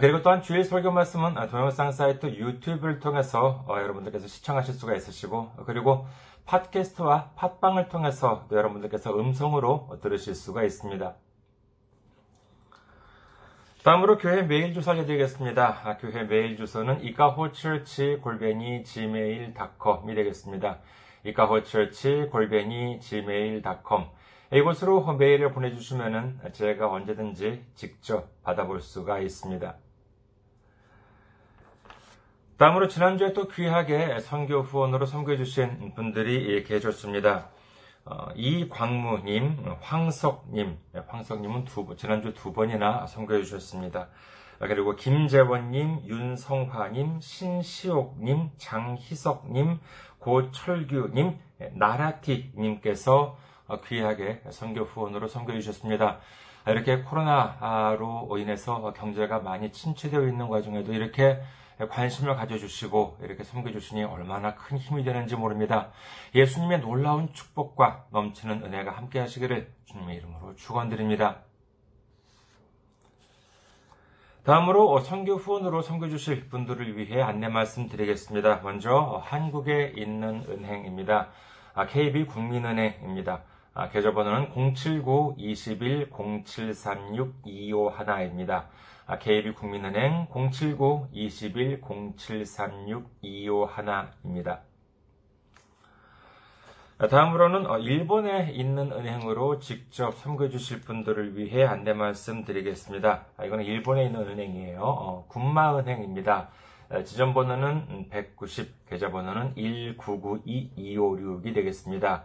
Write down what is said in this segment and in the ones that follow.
그리고 또한 주일 설교 말씀은 동영상 사이트 유튜브를 통해서 여러분들께서 시청하실 수가 있으시고 그리고 팟캐스트와 팟빵을 통해서 여러분들께서 음성으로 들으실 수가 있습니다. 다음으로 교회 메일 주소 알려드리겠습니다. 교회 메일 주소는 이카호처치 골뱅이 gmail.com이 되겠습니다. 이카호처치 골뱅이 gmail.com 이곳으로 메일을 보내주시면 제가 언제든지 직접 받아볼 수가 있습니다. 다음으로 지난주에 또 귀하게 선교 후원으로 섬겨주신 분들이 계셨습니다. 어, 이광무님, 황석님, 황석님은 두 번, 지난주 두 번이나 선교해 주셨습니다. 그리고 김재원님, 윤성화님, 신시옥님, 장희석님, 고철규님, 나라티님께서 귀하게 선교 후원으로 선교해 주셨습니다. 이렇게 코로나로 인해서 경제가 많이 침체되어 있는 과정에도 이렇게 관심을 가져주시고 이렇게 섬겨주시니 얼마나 큰 힘이 되는지 모릅니다. 예수님의 놀라운 축복과 넘치는 은혜가 함께 하시기를 주님의 이름으로 축원드립니다. 다음으로 선교 후원으로 섬겨주실 분들을 위해 안내 말씀드리겠습니다. 먼저 한국에 있는 은행입니다. KB 국민은행입니다. 계좌번호는 079-21-0736-251입니다. KB국민은행 079-21-0736-251입니다. 다음으로는 일본에 있는 은행으로 직접 섬겨주실 분들을 위해 안내 말씀드리겠습니다. 이거는 일본에 있는 은행이에요. 군마은행입니다. 지점 번호는 190, 계좌 번호는 1992256이 되겠습니다.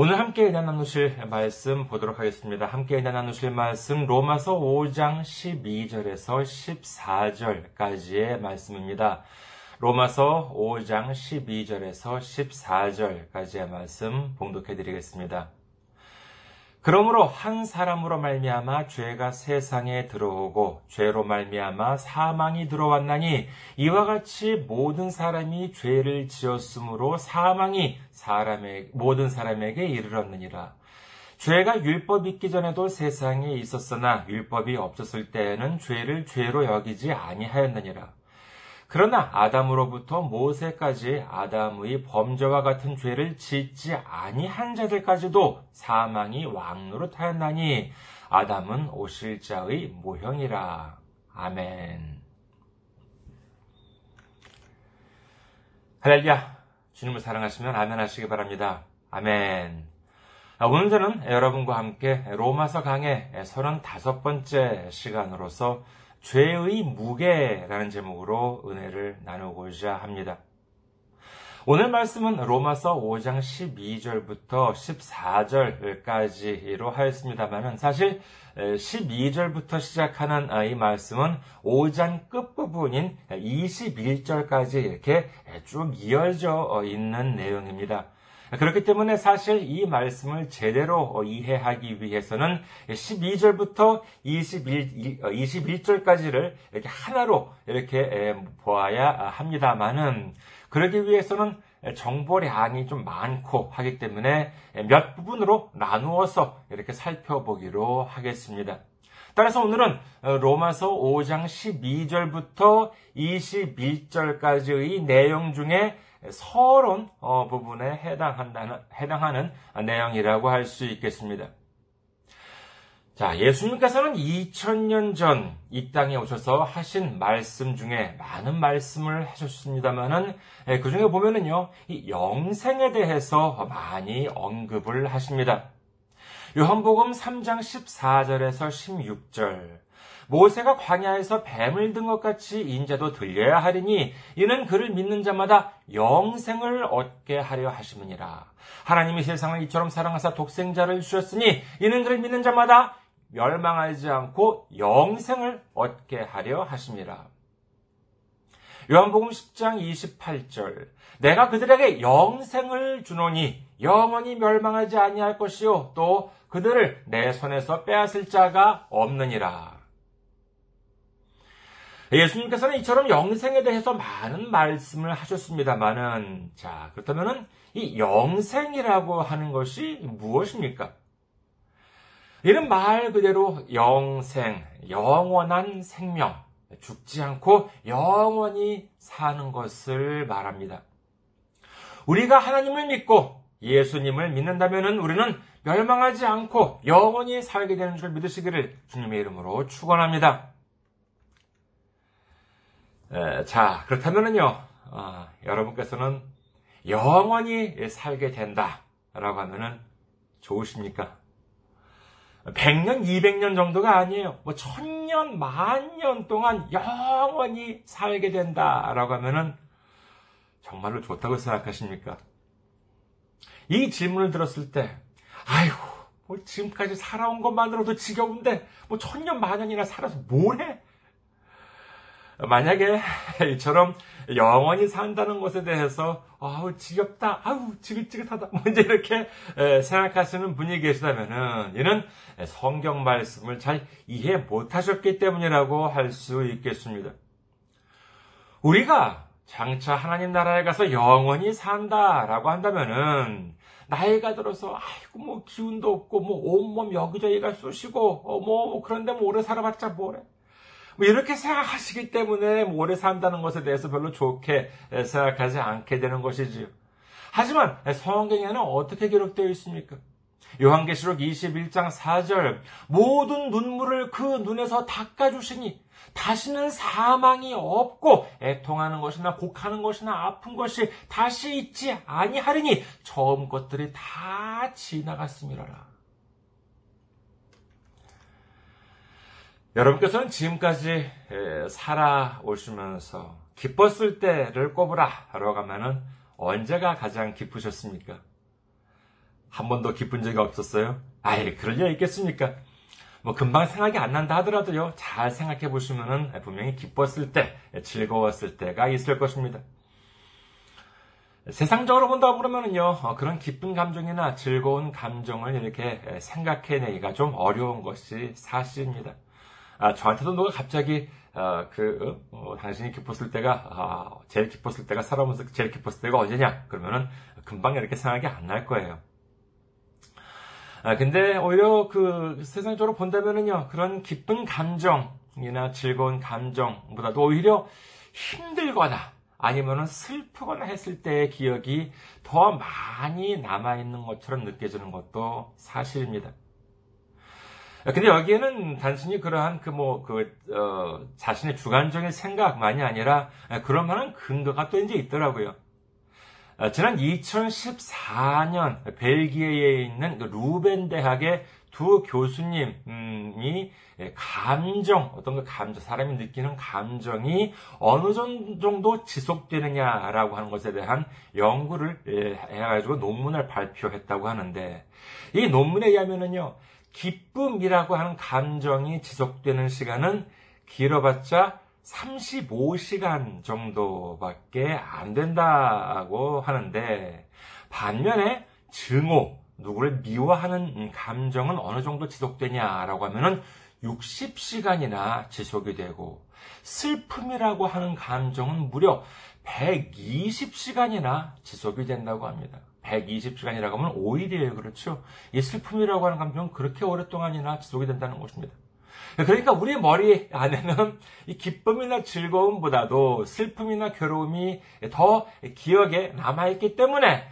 오늘 함께 나누실 말씀 보도록 하겠습니다. 함께 나누실 말씀 로마서 5장 12절에서 14절까지의 말씀입니다. 로마서 5장 12절에서 14절까지의 말씀 봉독해 드리겠습니다. 그러므로 한 사람으로 말미암아 죄가 세상에 들어오고 죄로 말미암아 사망이 들어왔나니 이와 같이 모든 사람이 죄를 지었으므로 사망이 사람의 모든 사람에게 이르렀느니라. 죄가 율법 있기 전에도 세상에 있었으나 율법이 없었을 때에는 죄를 죄로 여기지 아니하였느니라. 그러나 아담으로부터 모세까지 아담의 범죄와 같은 죄를 짓지 아니한 자들까지도 사망이 왕노릇하였나니 아담은 오실 자의 모형이라. 아멘. 할렐루야. 주님을 사랑하시면 아멘 하시기 바랍니다. 아멘. 오늘 저는 여러분과 함께 로마서 강의 35번째 시간으로서 죄의 무게라는 제목으로 은혜를 나누고자 합니다. 오늘 말씀은 로마서 5장 12절부터 14절까지로 하였습니다만은 사실 12절부터 시작하는 이 말씀은 5장 끝부분인 21절까지 이렇게 쭉 이어져 있는 내용입니다. 그렇기 때문에 사실 이 말씀을 제대로 이해하기 위해서는 12절부터 21, 21절까지를 이렇게 하나로 이렇게 보아야 합니다만은 그러기 위해서는 정보량이 좀 많고 하기 때문에 몇 부분으로 나누어서 이렇게 살펴보기로 하겠습니다. 따라서 오늘은 로마서 5장 12절부터 21절까지의 내용 중에 서론 어, 부분에 해당한다는, 해당하는 내용이라고 할 수 있겠습니다. 자, 예수님께서는 2000년 전 이 땅에 오셔서 하신 말씀 중에 많은 말씀을 하셨습니다만은 예, 그 중에 보면은요, 이 영생에 대해서 많이 언급을 하십니다. 요한복음 3장 14절에서 16절. 모세가 광야에서 뱀을 든 것 같이 인자도 들려야 하리니 이는 그를 믿는 자마다 영생을 얻게 하려 하심이니라. 하나님이 세상을 이처럼 사랑하사 독생자를 주셨으니 이는 그를 믿는 자마다 멸망하지 않고 영생을 얻게 하려 하심이라. 요한복음 10장 28절 내가 그들에게 영생을 주노니 영원히 멸망하지 아니할 것이요 또 그들을 내 손에서 빼앗을 자가 없느니라. 예수님께서는 이처럼 영생에 대해서 많은 말씀을 하셨습니다만은 자 그렇다면은 이 영생이라고 하는 것이 무엇입니까? 이는 말 그대로 영생, 영원한 생명, 죽지 않고 영원히 사는 것을 말합니다. 우리가 하나님을 믿고 예수님을 믿는다면 우리는 멸망하지 않고 영원히 살게 되는 줄 믿으시기를 주님의 이름으로 축원합니다. 자, 그렇다면요, 어, 여러분께서는 영원히 살게 된다 라고 하면은 좋으십니까? 100년, 200년 정도가 아니에요. 뭐, 천년, 만년 동안 영원히 살게 된다 라고 하면은 정말로 좋다고 생각하십니까? 이 질문을 들었을 때, 아이고, 뭐 지금까지 살아온 것만으로도 지겨운데, 뭐 천년, 만년이나 살아서 뭘 해? 만약에 이처럼 영원히 산다는 것에 대해서 아우 지겹다, 아우 지긋지긋하다, 먼저 뭐 이렇게 생각하시는 분이 계시다면은 이는 성경 말씀을 잘 이해 못하셨기 때문이라고 할 수 있겠습니다. 우리가 장차 하나님 나라에 가서 영원히 산다라고 한다면은 나이가 들어서 아이고 뭐 기운도 없고 뭐 온몸 여기저기가 쑤시고 어, 뭐 그런데 뭐 오래 살아봤자 뭐래. 뭐 이렇게 생각하시기 때문에 뭐 오래 산다는 것에 대해서 별로 좋게 생각하지 않게 되는 것이지요. 하지만 성경에는 어떻게 기록되어 있습니까? 요한계시록 21장 4절 모든 눈물을 그 눈에서 닦아주시니 다시는 사망이 없고 애통하는 것이나 곡하는 것이나 아픈 것이 다시 있지 아니하리니 처음 것들이 다 지나갔음이라라. 여러분께서는 지금까지 살아오시면서 기뻤을 때를 꼽으라 라고 하면은 언제가 가장 기쁘셨습니까? 한 번도 기쁜 적이 없었어요? 아예 그럴 리가 있겠습니까? 뭐 금방 생각이 안 난다 하더라도요, 잘 생각해 보시면은 분명히 기뻤을 때, 즐거웠을 때가 있을 것입니다. 세상적으로 본다 그러면은요, 어, 그런 기쁜 감정이나 즐거운 감정을 이렇게 생각해내기가 좀 어려운 것이 사실입니다. 아, 저한테도 누가 갑자기 아, 그 어, 당신이 기뻤을 때가 아, 제일 기뻤을 때가 살아오면서 제일 기뻤을 때가 언제냐? 그러면은 금방 이렇게 생각이 안 날 거예요. 아, 근데 오히려 그 세상적으로 본다면은요, 그런 기쁜 감정이나 즐거운 감정보다도 오히려 힘들거나 아니면은 슬프거나 했을 때의 기억이 더 많이 남아 있는 것처럼 느껴지는 것도 사실입니다. 근데 여기에는 단순히 그러한 그 뭐, 그, 어, 자신의 주관적인 생각만이 아니라 그런 만한 근거가 또 이제 있더라고요. 어, 지난 2014년 벨기에에 있는 그 루벤 대학의 두 교수님이 감정, 어떤 그 감정, 사람이 느끼는 감정이 어느 정도 지속되느냐라고 하는 것에 대한 연구를 해가지고 논문을 발표했다고 하는데, 이 논문에 의하면은요, 기쁨이라고 하는 감정이 지속되는 시간은 길어봤자 35시간 정도밖에 안 된다고 하는데 반면에 증오, 누구를 미워하는 감정은 어느 정도 지속되냐라고 하면은 60시간이나 지속이 되고 슬픔이라고 하는 감정은 무려 120시간이나 지속이 된다고 합니다. 120시간이라고 하면 5일이에요. 그렇죠? 이 슬픔이라고 하는 감정은 그렇게 오랫동안이나 지속이 된다는 것입니다. 그러니까 우리 머리 안에는 이 기쁨이나 즐거움보다도 슬픔이나 괴로움이 더 기억에 남아있기 때문에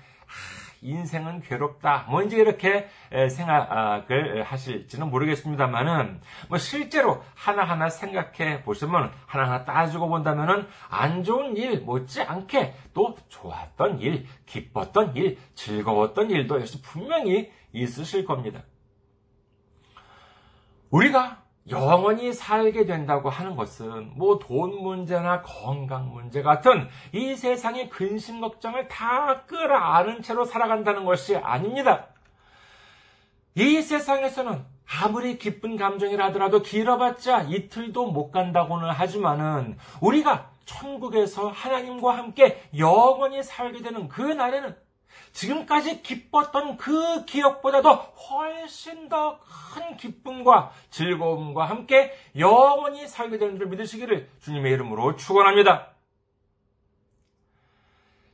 인생은 괴롭다. 뭐 이제 이렇게 생각을 하실지는 모르겠습니다만은 뭐 실제로 하나하나 생각해 보시면 하나하나 따지고 본다면은 안 좋은 일 못지 않게 또 좋았던 일, 기뻤던 일, 즐거웠던 일도 역시 분명히 있으실 겁니다. 우리가 영원히 살게 된다고 하는 것은 뭐 돈 문제나 건강 문제 같은 이 세상의 근심 걱정을 다 끌어안은 채로 살아간다는 것이 아닙니다. 이 세상에서는 아무리 기쁜 감정이라더라도 길어봤자 이틀도 못 간다고는 하지만은 우리가 천국에서 하나님과 함께 영원히 살게 되는 그 날에는 지금까지 기뻤던 그 기억보다도 훨씬 더 큰 기쁨과 즐거움과 함께 영원히 살게 되는 줄 믿으시기를 주님의 이름으로 축원합니다.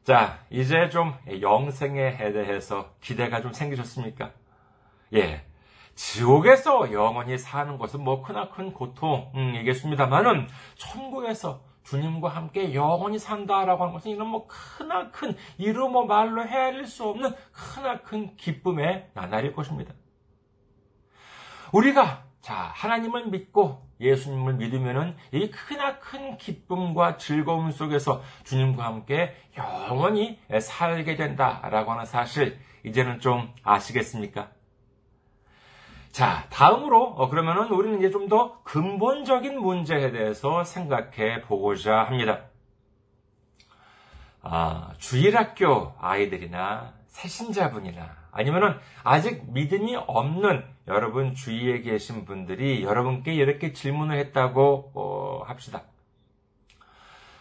자, 이제 좀 영생에 대해서 기대가 좀 생기셨습니까? 예. 지옥에서 영원히 사는 것은 뭐 크나큰 고통이겠습니다만은 천국에서 주님과 함께 영원히 산다라고 하는 것은 이런 뭐 크나큰 이루 뭐 말로 헤아릴 수 없는 크나큰 기쁨의 나날일 것입니다. 우리가 자 하나님을 믿고 예수님을 믿으면은 이 크나큰 기쁨과 즐거움 속에서 주님과 함께 영원히 살게 된다라고 하는 사실 이제는 좀 아시겠습니까? 자, 다음으로 어, 그러면은 우리는 이제 좀 더 근본적인 문제에 대해서 생각해 보고자 합니다. 아, 주일학교 아이들이나 새신자분이나 아니면은 아직 믿음이 없는 여러분 주위에 계신 분들이 여러분께 이렇게 질문을 했다고 어, 합시다.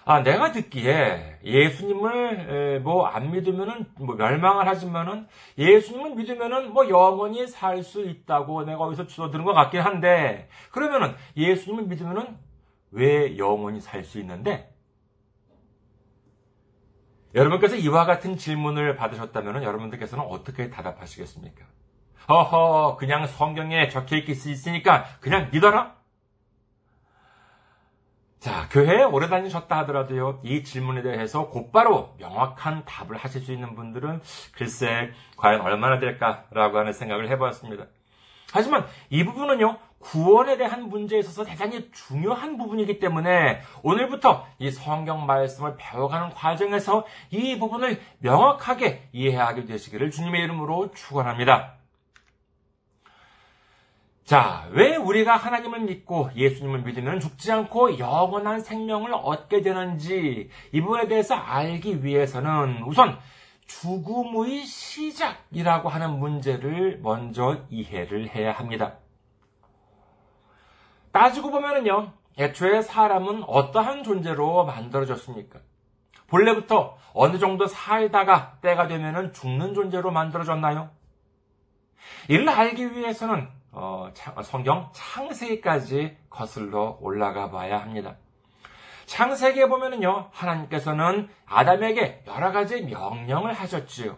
아, 내가 듣기에 예수님을 뭐 안 믿으면은 뭐 멸망을 하지만은 예수님을 믿으면은 뭐 영원히 살 수 있다고 내가 어디서 주워 들은 것 같긴 한데 그러면은 예수님을 믿으면은 왜 영원히 살 수 있는데? 여러분께서 이와 같은 질문을 받으셨다면 여러분들께서는 어떻게 대답하시겠습니까? 허허, 그냥 성경에 적혀 있으니까 그냥 믿어라? 자, 교회에 오래 다니셨다 하더라도요, 이 질문에 대해서 곧바로 명확한 답을 하실 수 있는 분들은 글쎄, 과연 얼마나 될까라고 하는 생각을 해보았습니다. 하지만 이 부분은요, 구원에 대한 문제에 있어서 대단히 중요한 부분이기 때문에 오늘부터 이 성경 말씀을 배워가는 과정에서 이 부분을 명확하게 이해하게 되시기를 주님의 이름으로 축원합니다. 자, 왜 우리가 하나님을 믿고 예수님을 믿으면 죽지 않고 영원한 생명을 얻게 되는지 이 부분에 대해서 알기 위해서는 우선 죽음의 시작이라고 하는 문제를 먼저 이해를 해야 합니다. 따지고 보면은요, 애초에 사람은 어떠한 존재로 만들어졌습니까? 본래부터 어느 정도 살다가 때가 되면은 죽는 존재로 만들어졌나요? 이를 알기 위해서는 어, 성경 창세기까지 거슬러 올라가 봐야 합니다. 창세기에 보면은요, 하나님께서는 아담에게 여러 가지 명령을 하셨지요.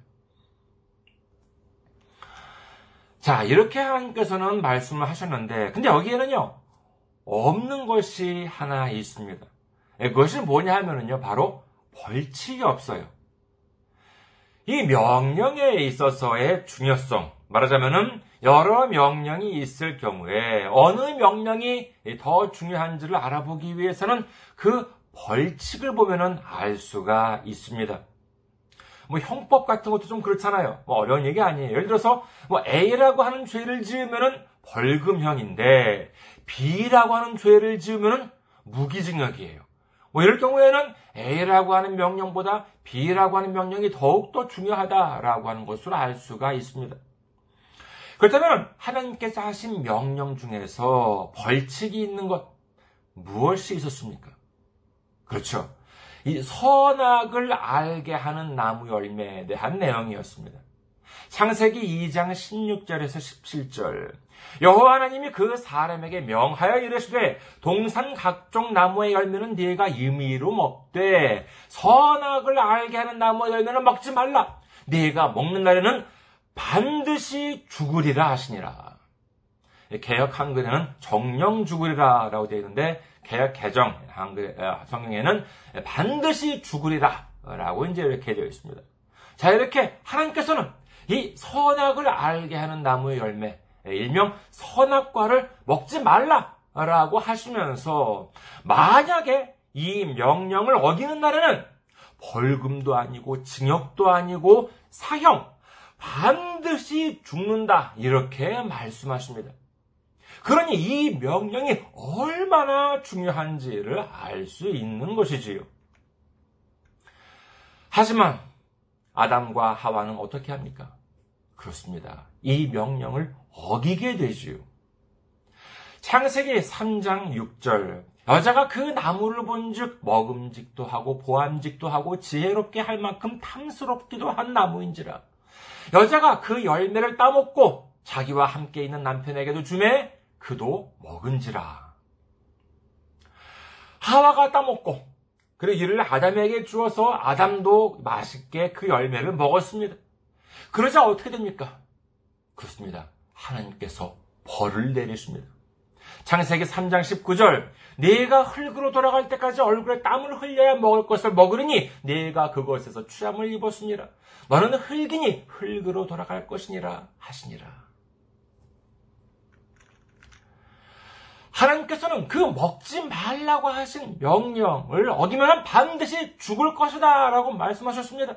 자, 이렇게 하나님께서는 말씀을 하셨는데, 근데 여기에는요, 없는 것이 하나 있습니다. 그것이 뭐냐 하면은요, 바로 벌칙이 없어요. 이 명령에 있어서의 중요성, 말하자면은 여러 명령이 있을 경우에 어느 명령이 더 중요한지를 알아보기 위해서는 그 벌칙을 보면은 알 수가 있습니다. 뭐 형법 같은 것도 좀 그렇잖아요. 뭐 어려운 얘기 아니에요. 예를 들어서 뭐 A라고 하는 죄를 지으면은 벌금형인데 B라고 하는 죄를 지으면은 무기징역이에요. 뭐 이럴 경우에는 A라고 하는 명령보다 B라고 하는 명령이 더욱더 중요하다라고 하는 것을 알 수가 있습니다. 그렇다면 하나님께서 하신 명령 중에서 벌칙이 있는 것 무엇이 있었습니까? 그렇죠. 이 선악을 알게 하는 나무 열매에 대한 내용이었습니다. 창세기 2장 16절에서 17절. 여호와 하나님이 그 사람에게 명하여 이르시되 동산 각종 나무의 열매는 네가 임의로 먹되 선악을 알게 하는 나무의 열매는 먹지 말라. 네가 먹는 날에는 반드시 죽으리라 하시니라. 개혁 한글에는 정령 죽으리라라고 되어 있는데 개혁 개정 한글 아, 성경에는 반드시 죽으리라라고 이제 이렇게 되어 있습니다. 자 이렇게 하나님께서는 이 선악을 알게 하는 나무의 열매 일명 선악과를 먹지 말라라고 하시면서 만약에 이 명령을 어기는 날에는 벌금도 아니고 징역도 아니고 사형 반드시 죽는다 이렇게 말씀하십니다. 그러니 이 명령이 얼마나 중요한지를 알 수 있는 것이지요. 하지만 아담과 하와는 어떻게 합니까? 그렇습니다. 이 명령을 어기게 되지요. 창세기 3장 6절 여자가 그 나무를 본즉 먹음직도 하고 보암직도 하고 지혜롭게 할 만큼 탐스럽기도 한 나무인지라 여자가 그 열매를 따먹고 자기와 함께 있는 남편에게도 주매 그도 먹은지라 하와가 따먹고 그리고 이를 아담에게 주어서 아담도 맛있게 그 열매를 먹었습니다. 그러자 어떻게 됩니까? 그렇습니다. 하나님께서 벌을 내리십니다. 창세기 3장 19절 내가 흙으로 돌아갈 때까지 얼굴에 땀을 흘려야 먹을 것을 먹으리니 내가 그것에서 취함을 입었으니라. 너는 흙이니 흙으로 돌아갈 것이니라 하시니라. 하나님께서는 그 먹지 말라고 하신 명령을 어기면 반드시 죽을 것이다 라고 말씀하셨습니다.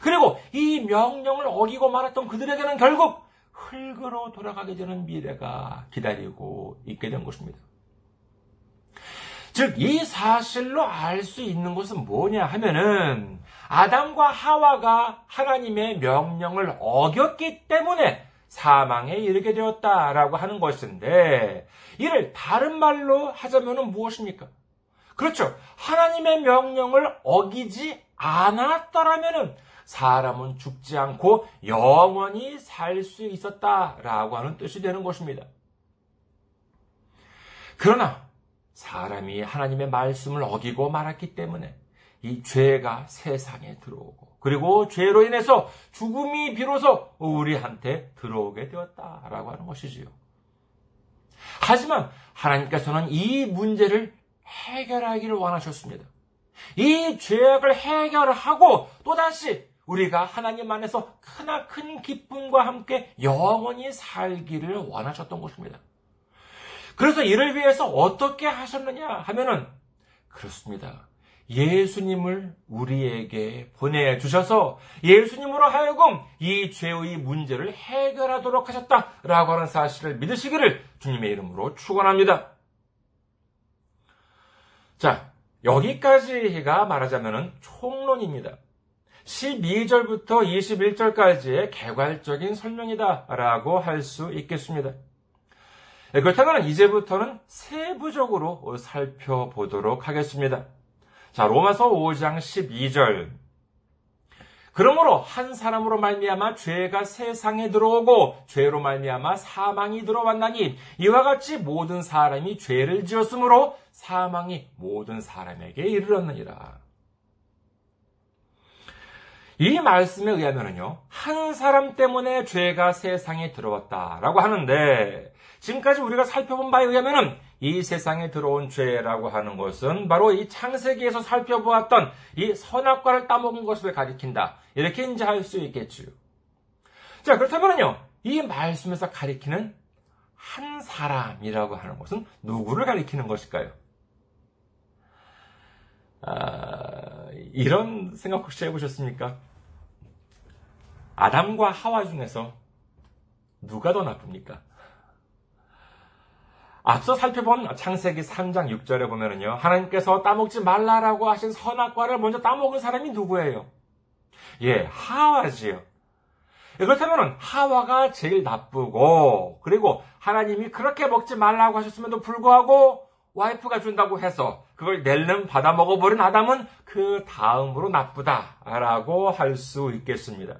그리고 이 명령을 어기고 말았던 그들에게는 결국 흙으로 돌아가게 되는 미래가 기다리고 있게 된 것입니다. 즉, 이 사실로 알 수 있는 것은 뭐냐 하면은, 아담과 하와가 하나님의 명령을 어겼기 때문에 사망에 이르게 되었다라고 하는 것인데, 이를 다른 말로 하자면 무엇입니까? 그렇죠. 하나님의 명령을 어기지 않았더라면은 사람은 죽지 않고 영원히 살 수 있었다라고 하는 뜻이 되는 것입니다. 그러나 사람이 하나님의 말씀을 어기고 말았기 때문에 이 죄가 세상에 들어오고 그리고 죄로 인해서 죽음이 비로소 우리한테 들어오게 되었다라고 하는 것이지요. 하지만 하나님께서는 이 문제를 해결하기를 원하셨습니다. 이 죄악을 해결하고 또다시 우리가 하나님 안에서 크나큰 기쁨과 함께 영원히 살기를 원하셨던 것입니다. 그래서 이를 위해서 어떻게 하셨느냐 하면은 그렇습니다. 예수님을 우리에게 보내주셔서 예수님으로 하여금 이 죄의 문제를 해결하도록 하셨다라고 하는 사실을 믿으시기를 주님의 이름으로 축원합니다. 자, 여기까지가 말하자면 총론입니다. 12절부터 21절까지의 개괄적인 설명이다라고 할 수 있겠습니다. 네, 그렇다면 이제부터는 세부적으로 살펴보도록 하겠습니다. 자, 로마서 5장 12절. 그러므로 한 사람으로 말미암아 죄가 세상에 들어오고 죄로 말미암아 사망이 들어왔나니 이와 같이 모든 사람이 죄를 지었으므로 사망이 모든 사람에게 이르렀느니라. 이 말씀에 의하면요, 한 사람 때문에 죄가 세상에 들어왔다라고 하는데, 지금까지 우리가 살펴본 바에 의하면은 이 세상에 들어온 죄라고 하는 것은 바로 이 창세기에서 살펴보았던 이 선악과를 따먹은 것을 가리킨다. 이렇게 이제 할 수 있겠지요. 자, 그렇다면요, 이 말씀에서 가리키는 한 사람이라고 하는 것은 누구를 가리키는 것일까요? 아, 이런 생각 혹시 해보셨습니까? 아담과 하와 중에서 누가 더 나쁩니까? 앞서 살펴본 창세기 3장 6절에 보면은요, 하나님께서 따먹지 말라라고 하신 선악과를 먼저 따먹은 사람이 누구예요? 예, 하와지요. 예, 그렇다면 하와가 제일 나쁘고, 그리고 하나님이 그렇게 먹지 말라고 하셨음에도 불구하고 와이프가 준다고 해서 그걸 낼름 받아 먹어버린 아담은 그 다음으로 나쁘다라고 할 수 있겠습니다.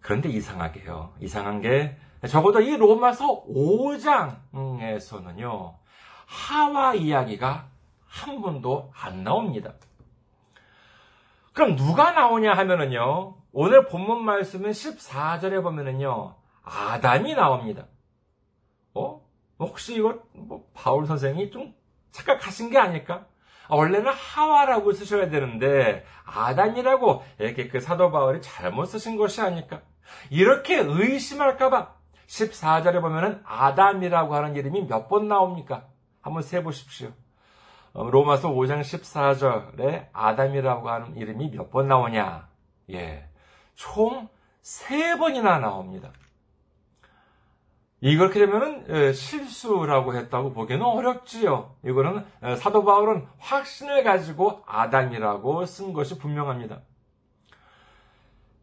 그런데 이상하게요. 이상한 게 적어도 이 로마서 5장에서는요. 하와 이야기가 한 번도 안 나옵니다. 그럼 누가 나오냐 하면은요. 오늘 본문 말씀은 14절에 보면은요. 아담이 나옵니다. 어? 혹시 이거 뭐 바울 선생이 좀 착각하신 게 아닐까? 아, 원래는 하와라고 쓰셔야 되는데 아담이라고 이렇게 그 사도 바울이 잘못 쓰신 것이 아닐까? 이렇게 의심할까봐 14절에 보면은 아담이라고 하는 이름이 몇 번 나옵니까? 한번 세 보십시오. 어, 로마서 5장 14절에 아담이라고 하는 이름이 몇 번 나오냐? 예. 총 세 번이나 나옵니다. 이렇게 되면은 실수라고 했다고 보기는 어렵지요. 이거는 사도 바울은 확신을 가지고 아담이라고 쓴 것이 분명합니다.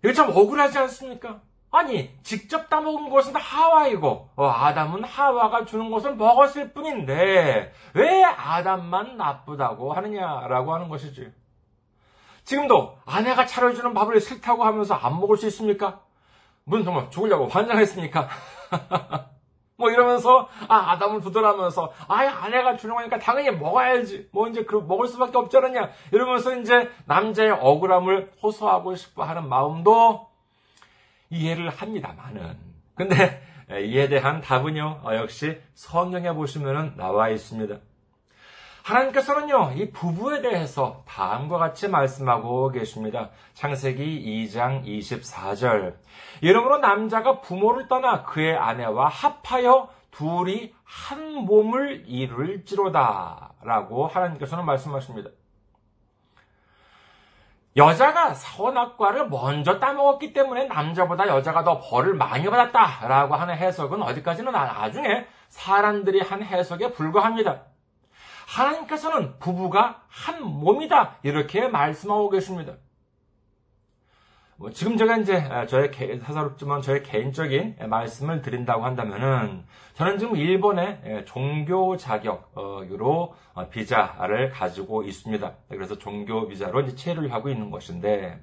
이거 참 억울하지 않습니까? 아니, 직접 따먹은 것은 하와이고, 어, 아담은 하와가 주는 것을 먹었을 뿐인데, 왜 아담만 나쁘다고 하느냐라고 하는 것이지. 지금도 아내가 차려주는 밥을 싫다고 하면서 안 먹을 수 있습니까? 무슨 정말 죽으려고 환장했습니까? 뭐 이러면서 아 아담을 두드라면서 아 아내가 주는 거니까 당연히 먹어야지 뭐 이제 그 먹을 수밖에 없지 않느냐 이러면서 이제 남자의 억울함을 호소하고 싶어 하는 마음도 이해를 합니다만은 근데 이에 대한 답은요 어, 역시 성경에 보시면은 나와 있습니다. 하나님께서는요, 이 부부에 대해서 다음과 같이 말씀하고 계십니다. 창세기 2장 24절. 이러므로 남자가 부모를 떠나 그의 아내와 합하여 둘이 한 몸을 이룰지로다. 라고 하나님께서는 말씀하십니다. 여자가 선악과를 먼저 따먹었기 때문에 남자보다 여자가 더 벌을 많이 받았다라고 하는 해석은 어디까지는 나중에 사람들이 한 해석에 불과합니다. 하나님께서는 부부가 한 몸이다. 이렇게 말씀하고 계십니다. 뭐 지금 제가 이제 아, 저의 사사롭지만 저의 개인적인 말씀을 드린다고 한다면은 저는 지금 일본의 종교 자격으로 어, 비자를 가지고 있습니다. 그래서 종교 비자로 이제 체류를 하고 있는 것인데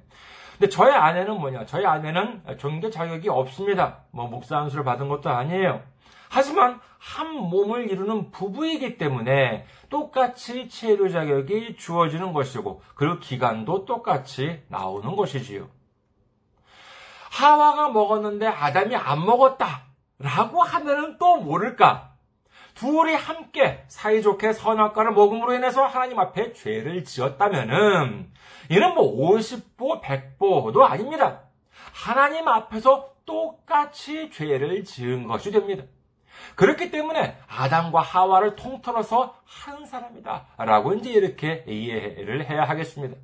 근데 저의 아내는 뭐냐? 저희 아내는 종교 자격이 없습니다. 뭐 목사 안수를 받은 것도 아니에요. 하지만 한 몸을 이루는 부부이기 때문에 똑같이 체류 자격이 주어지는 것이고 그리고 기간도 똑같이 나오는 것이지요. 하와가 먹었는데 아담이 안 먹었다. 라고 하면은 또 모를까? 둘이 함께 사이좋게 선악과를 먹음으로 인해서 하나님 앞에 죄를 지었다면은 이는 뭐 50보, 100보도 아닙니다. 하나님 앞에서 똑같이 죄를 지은 것이 됩니다. 그렇기 때문에 아담과 하와를 통틀어서 한 사람이다. 라고 이제 이렇게 이해를 해야 하겠습니다.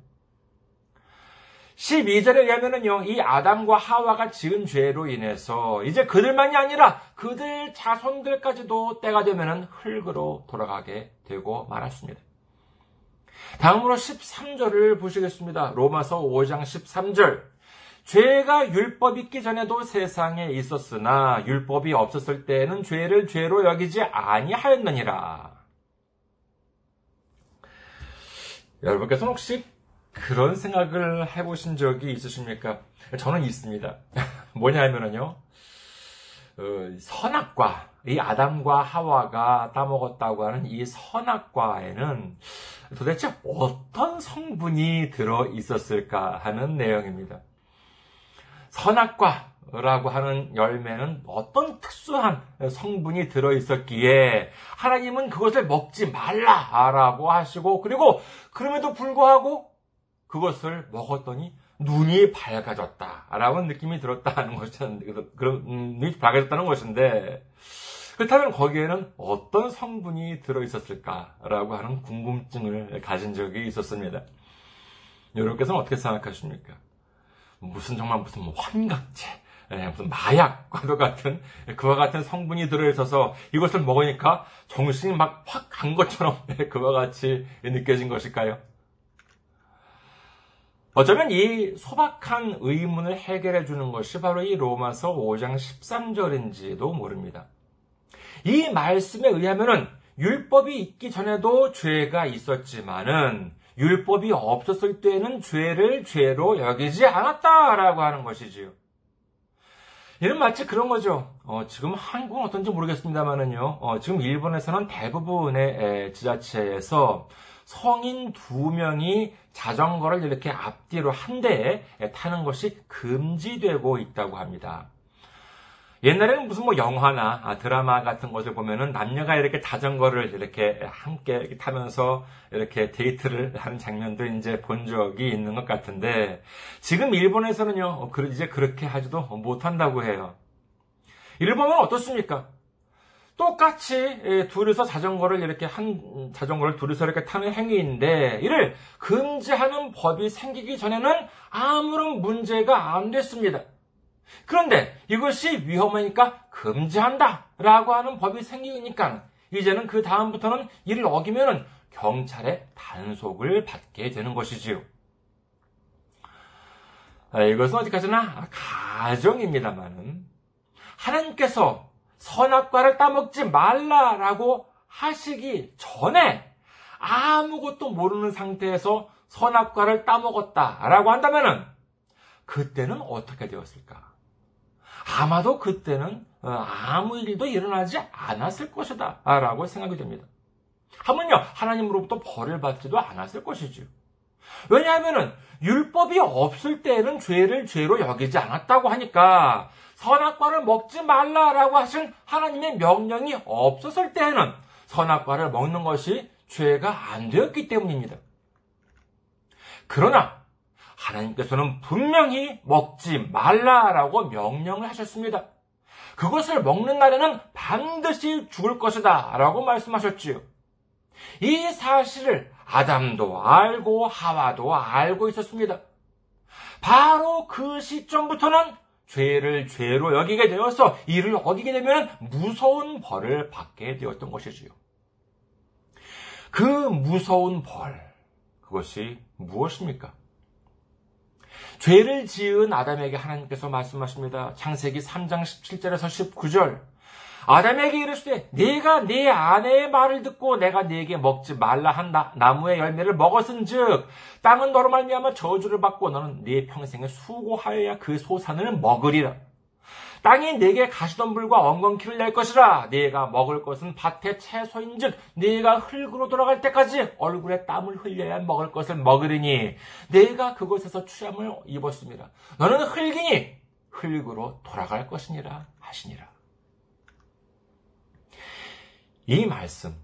12절에 의하면은요, 이 아담과 하와가 지은 죄로 인해서 이제 그들만이 아니라 그들 자손들까지도 때가 되면은 흙으로 돌아가게 되고 말았습니다. 다음으로 13절을 보시겠습니다. 로마서 5장 13절. 죄가 율법 있기 전에도 세상에 있었으나 율법이 없었을 때에는 죄를 죄로 여기지 아니하였느니라. 여러분께서는 혹시 그런 생각을 해보신 적이 있으십니까? 저는 있습니다. 뭐냐면은요, 어, 선악과, 이 아담과 하와가 따먹었다고 하는 이 선악과에는 도대체 어떤 성분이 들어 있었을까 하는 내용입니다. 선악과라고 하는 열매는 어떤 특수한 성분이 들어 있었기에 하나님은 그것을 먹지 말라라고 하시고 그리고 그럼에도 불구하고 그것을 먹었더니 눈이 밝아졌다라는 느낌이 들었다는 것은 그런 음, 눈이 밝아졌다는 것인데 그렇다면 거기에는 어떤 성분이 들어 있었을까라고 하는 궁금증을 가진 적이 있었습니다. 여러분께서는 어떻게 생각하십니까? 무슨 정말 무슨 뭐 환각제, 예, 무슨 마약과도 같은 그와 같은 성분이 들어있어서 이것을 먹으니까 정신이 막 확 간 것처럼 예, 그와 같이 느껴진 것일까요? 어쩌면 이 소박한 의문을 해결해 주는 것이 바로 이 로마서 5장 13절인지도 모릅니다. 이 말씀에 의하면은 율법이 있기 전에도 죄가 있었지만은 율법이 없었을 때는 죄를 죄로 여기지 않았다라고 하는 것이지요. 이는 마치 그런 거죠. 어, 지금 한국은 어떤지 모르겠습니다만은요. 어, 지금 일본에서는 대부분의 에, 지자체에서 성인 두 명이 자전거를 이렇게 앞뒤로 한 대에 타는 것이 금지되고 있다고 합니다. 옛날에는 무슨 뭐 영화나 아, 드라마 같은 것을 보면은 남녀가 이렇게 자전거를 이렇게 함께 타면서 이렇게 데이트를 하는 장면도 이제 본 적이 있는 것 같은데 지금 일본에서는요 어, 이제 그렇게 하지도 못한다고 해요. 일본은 어떻습니까? 똑같이 예, 둘이서 자전거를 이렇게 한 자전거를 둘이서 이렇게 타는 행위인데 이를 금지하는 법이 생기기 전에는 아무런 문제가 안 됐습니다. 그런데 이것이 위험하니까 금지한다 라고 하는 법이 생기니까 이제는 그 다음부터는 이를 어기면 경찰의 단속을 받게 되는 것이지요. 아, 이것은 어디까지나 가정입니다만은 하나님께서 선악과를 따먹지 말라라고 하시기 전에 아무것도 모르는 상태에서 선악과를 따먹었다라고 한다면은 그때는 어떻게 되었을까? 아마도 그때는 어, 아무 일도 일어나지 않았을 것이다. 라고 생각이 됩니다. 하물며 하나님으로부터 벌을 받지도 않았을 것이죠. 왜냐하면 율법이 없을 때에는 죄를 죄로 여기지 않았다고 하니까 선악과를 먹지 말라라고 하신 하나님의 명령이 없었을 때에는 선악과를 먹는 것이 죄가 안 되었기 때문입니다. 그러나 하나님께서는 분명히 먹지 말라라고 명령을 하셨습니다. 그것을 먹는 날에는 반드시 죽을 것이다 라고 말씀하셨지요. 이 사실을 아담도 알고 하와도 알고 있었습니다. 바로 그 시점부터는 죄를 죄로 여기게 되어서 이를 어기게 되면 무서운 벌을 받게 되었던 것이지요. 그 무서운 벌, 그것이 무엇입니까? 죄를 지은 아담에게 하나님께서 말씀하십니다. 창세기 3장 17절에서 19절. 아담에게 이르시되 네가 네 아내의 말을 듣고 내가 네게 먹지 말라 한 나무의 열매를 먹었은즉 땅은 너로 말미암아 저주를 받고 너는 네 평생에 수고하여야 그 소산을 먹으리라. 땅이 내게 가시덤불과 엉겅퀴를 낼 것이라 네가 먹을 것은 밭의 채소인즉 네가 흙으로 돌아갈 때까지 얼굴에 땀을 흘려야 먹을 것을 먹으리니 네가 그곳에서 취함을 입었습니다. 너는 흙이니 흙으로 돌아갈 것이니라 하시니라. 이 말씀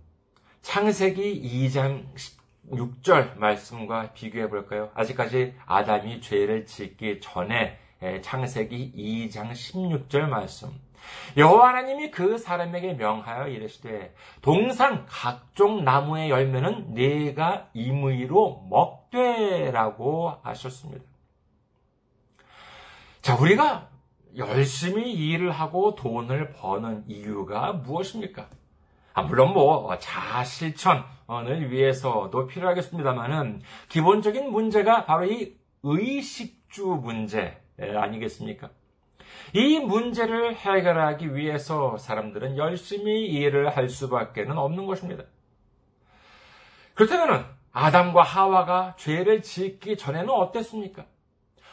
창세기 2장 16절 말씀과 비교해 볼까요? 아직까지 아담이 죄를 짓기 전에 창세기 2장 16절 말씀. 여호와 하나님이 그 사람에게 명하여 이르시되 동산 각종 나무의 열매는 네가 임의로 먹되라고 하셨습니다. 자, 우리가 열심히 일을 하고 돈을 버는 이유가 무엇입니까? 아, 물론 뭐 자아 실천을 위해서도 필요하겠습니다만은 기본적인 문제가 바로 이 의식주 문제 예, 아니겠습니까? 이 문제를 해결하기 위해서 사람들은 열심히 일을 할 수밖에 없는 것입니다. 그렇다면 아담과 하와가 죄를 짓기 전에는 어땠습니까?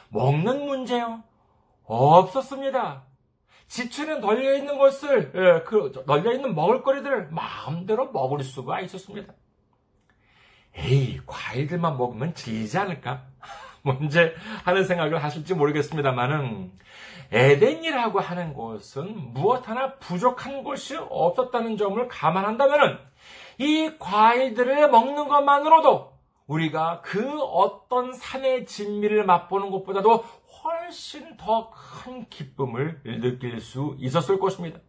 먹는 문제요? 없었습니다. 지천에 널려 있는 것을, 예, 그, 널려 있는 먹을거리들을 마음대로 먹을 수가 있었습니다. 에이, 과일들만 먹으면 질리지 않을까? 문제 하는 생각을 하실지 모르겠습니다만은 에덴이라고 하는 곳은 무엇 하나 부족한 것이 없었다는 점을 감안한다면은 이 과일들을 먹는 것만으로도 우리가 그 어떤 산의 진미를 맛보는 것보다도 훨씬 더 큰 기쁨을 느낄 수 있었을 것입니다.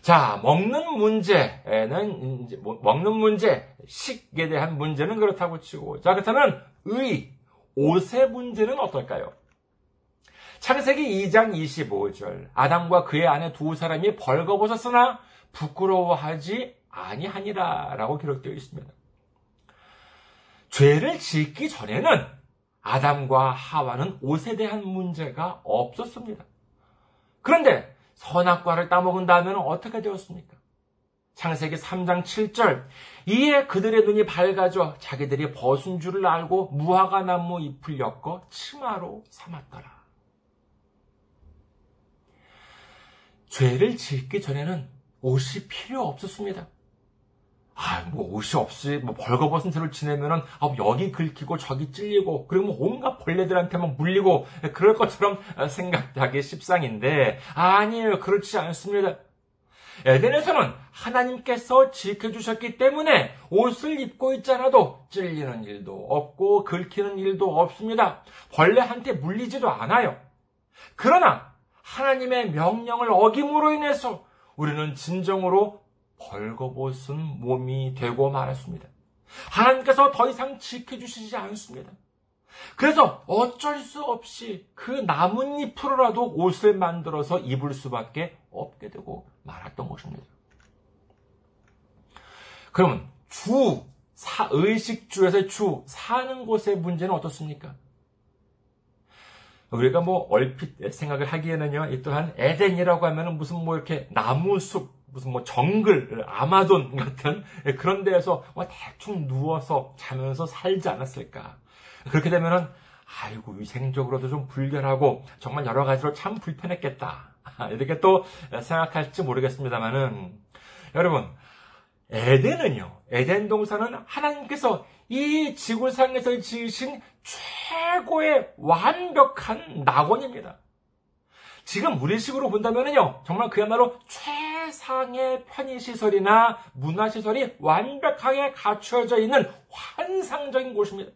자, 먹는 문제는, 뭐, 먹는 문제, 식에 대한 문제는 그렇다고 치고, 자, 그렇다면 의, 옷의 문제는 어떨까요? 창세기 2장 25절, 아담과 그의 아내 두 사람이 벌거벗었으나 부끄러워하지 아니하니라 라고 기록되어 있습니다. 죄를 짓기 전에는 아담과 하와는 옷에 대한 문제가 없었습니다. 그런데 선악과를 따먹은 다음에는 어떻게 되었습니까? 창세기 3장 7절 이에 그들의 눈이 밝아져 자기들이 벗은 줄을 알고 무화과 나무 잎을 엮어 치마로 삼았더라. 죄를 짓기 전에는 옷이 필요 없었습니다. 아, 뭐 옷이 없이 뭐 벌거벗은 채로 지내면은 아, 여기 긁히고 저기 찔리고 그리고 뭐 온갖 벌레들한테만 물리고 그럴 것처럼 생각하기 십상인데 아니에요. 그렇지 않습니다. 에덴에서는 하나님께서 지켜주셨기 때문에 옷을 입고 있잖아도 찔리는 일도 없고 긁히는 일도 없습니다. 벌레한테 물리지도 않아요. 그러나 하나님의 명령을 어김으로 인해서 우리는 진정으로 벌거벗은 몸이 되고 말았습니다. 하나님께서 더 이상 지켜주시지 않습니다. 그래서 어쩔 수 없이 그 나뭇잎으로라도 옷을 만들어서 입을 수밖에 없게 되고 말았던 것입니다. 그러면 주, 사, 의식주에서의 주, 사는 곳의 문제는 어떻습니까? 우리가 뭐 얼핏 생각을 하기에는요, 이 또한 에덴이라고 하면은 무슨 뭐 이렇게 나무숲, 무슨 뭐 정글, 아마존 같은 그런 데에서 뭐 대충 누워서 자면서 살지 않았을까. 그렇게 되면은, 아이고, 위생적으로도 좀 불결하고 정말 여러 가지로 참 불편했겠다. 이렇게 또 생각할지 모르겠습니다만은, 여러분, 에덴은요, 에덴 동산은 하나님께서 이 지구상에서 지으신 최고의 완벽한 낙원입니다. 지금 우리식으로 본다면요, 정말 그야말로 최상의 편의시설이나 문화시설이 완벽하게 갖추어져 있는 환상적인 곳입니다.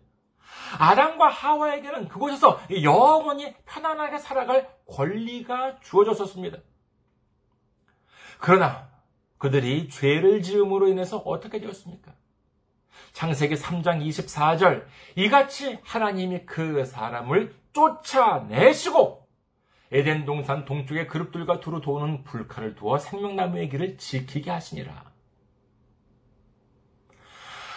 아담과 하와에게는 그곳에서 영원히 편안하게 살아갈 권리가 주어졌었습니다. 그러나 그들이 죄를 지음으로 인해서 어떻게 되었습니까? 창세기 3장 24절 이같이 하나님이 그 사람을 쫓아내시고 에덴 동산 동쪽의 그룹들과 두루 도는 불칼을 두어 생명나무의 길을 지키게 하시니라.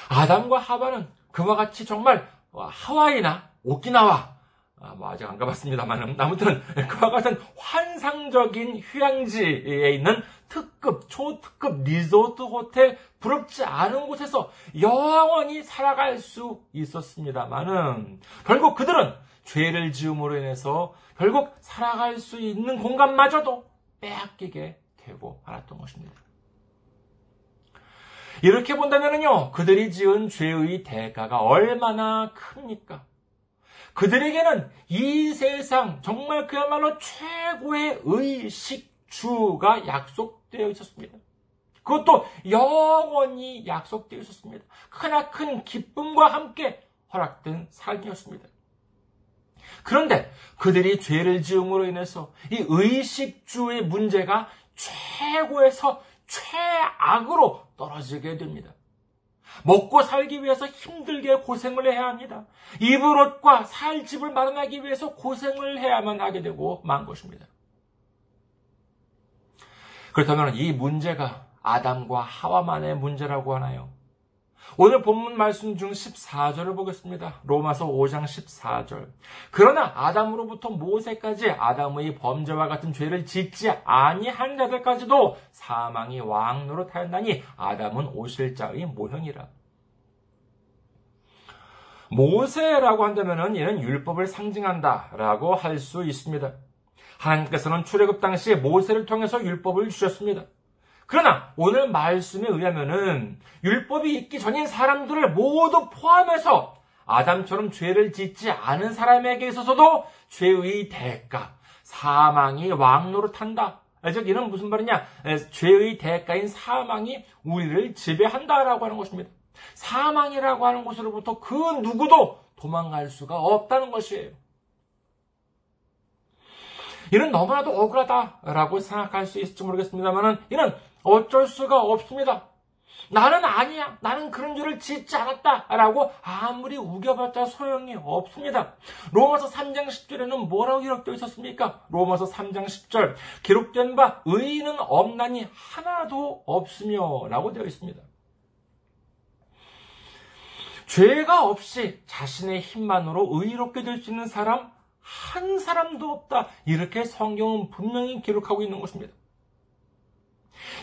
아담과 하바는 그와 같이 정말 하와이나 오키나와 아, 뭐 아직 안 가봤습니다만 아무튼 그와 같은 환상적인 휴양지에 있는 특급 초특급 리조트 호텔 부럽지 않은 곳에서 영원히 살아갈 수 있었습니다만은 결국 그들은 죄를 지음으로 인해서 결국 살아갈 수 있는 공간마저도 빼앗기게 되고 말았던 것입니다. 이렇게 본다면요, 그들이 지은 죄의 대가가 얼마나 큽니까? 그들에게는 이 세상 정말 그야말로 최고의 의식주가 약속되어 있었습니다. 그것도 영원히 약속되어 있었습니다. 크나큰 기쁨과 함께 허락된 삶이었습니다. 그런데 그들이 죄를 지음으로 인해서 이 의식주의 문제가 최고에서 최악으로 떨어지게 됩니다. 먹고 살기 위해서 힘들게 고생을 해야 합니다. 입을 옷과 살 집을 마련하기 위해서 고생을 해야만 하게 되고 만 것입니다. 그렇다면 이 문제가 아담과 하와만의 문제라고 하나요? 오늘 본문 말씀 중 14절을 보겠습니다. 로마서 5장 14절. 그러나 아담으로부터 모세까지 아담의 범죄와 같은 죄를 짓지 아니한 자들까지도 사망이 왕노로 타였나니 아담은 오실 자의 모형이라. 모세라고 한다면 이는 율법을 상징한다라고 할 수 있습니다. 하나님께서는 출애굽 당시에 모세를 통해서 율법을 주셨습니다. 그러나 오늘 말씀에 의하면은 율법이 있기 전인 사람들을 모두 포함해서 아담처럼 죄를 짓지 않은 사람에게 있어서도 죄의 대가, 사망이 왕노릇한다. 즉 이는 무슨 말이냐? 죄의 대가인 사망이 우리를 지배한다라고 하는 것입니다. 사망이라고 하는 곳으로부터 그 누구도 도망갈 수가 없다는 것이에요. 이는 너무나도 억울하다라고 생각할 수 있을지 모르겠습니다만 이는 어쩔 수가 없습니다. 나는 아니야. 나는 그런 죄를 짓지 않았다. 라고 아무리 우겨봤자 소용이 없습니다. 로마서 3장 10절에는 뭐라고 기록되어 있었습니까? 로마서 3장 10절. 기록된 바 의인은 없나니 하나도 없으며 라고 되어 있습니다. 죄가 없이 자신의 힘만으로 의롭게 될 수 있는 사람 한 사람도 없다. 이렇게 성경은 분명히 기록하고 있는 것입니다.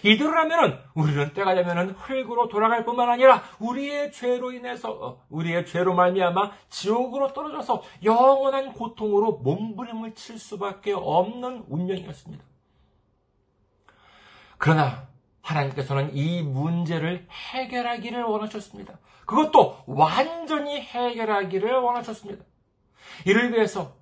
이대로라면 우리는 때가 되면 흙으로 돌아갈 뿐만 아니라 우리의 죄로 인해서 어, 우리의 죄로 말미암아 지옥으로 떨어져서 영원한 고통으로 몸부림을 칠 수밖에 없는 운명이었습니다. 그러나 하나님께서는 이 문제를 해결하기를 원하셨습니다. 그것도 완전히 해결하기를 원하셨습니다. 이를 위해서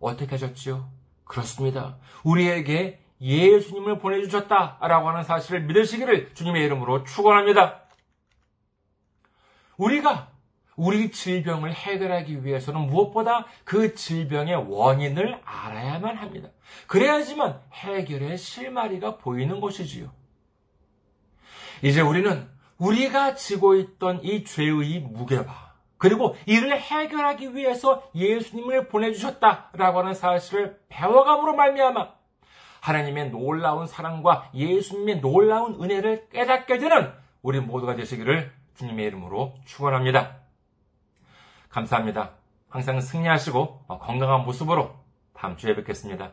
어떻게 하셨지요? 그렇습니다. 우리에게 예수님을 보내주셨다라고 하는 사실을 믿으시기를 주님의 이름으로 축원합니다. 우리가 우리 질병을 해결하기 위해서는 무엇보다 그 질병의 원인을 알아야만 합니다. 그래야지만 해결의 실마리가 보이는 것이지요. 이제 우리는 우리가 지고 있던 이 죄의 무게와 그리고 이를 해결하기 위해서 예수님을 보내주셨다라고 하는 사실을 배워감으로 말미암아 하나님의 놀라운 사랑과 예수님의 놀라운 은혜를 깨닫게 되는 우리 모두가 되시기를 주님의 이름으로 축원합니다. 감사합니다. 항상 승리하시고 건강한 모습으로 다음 주에 뵙겠습니다.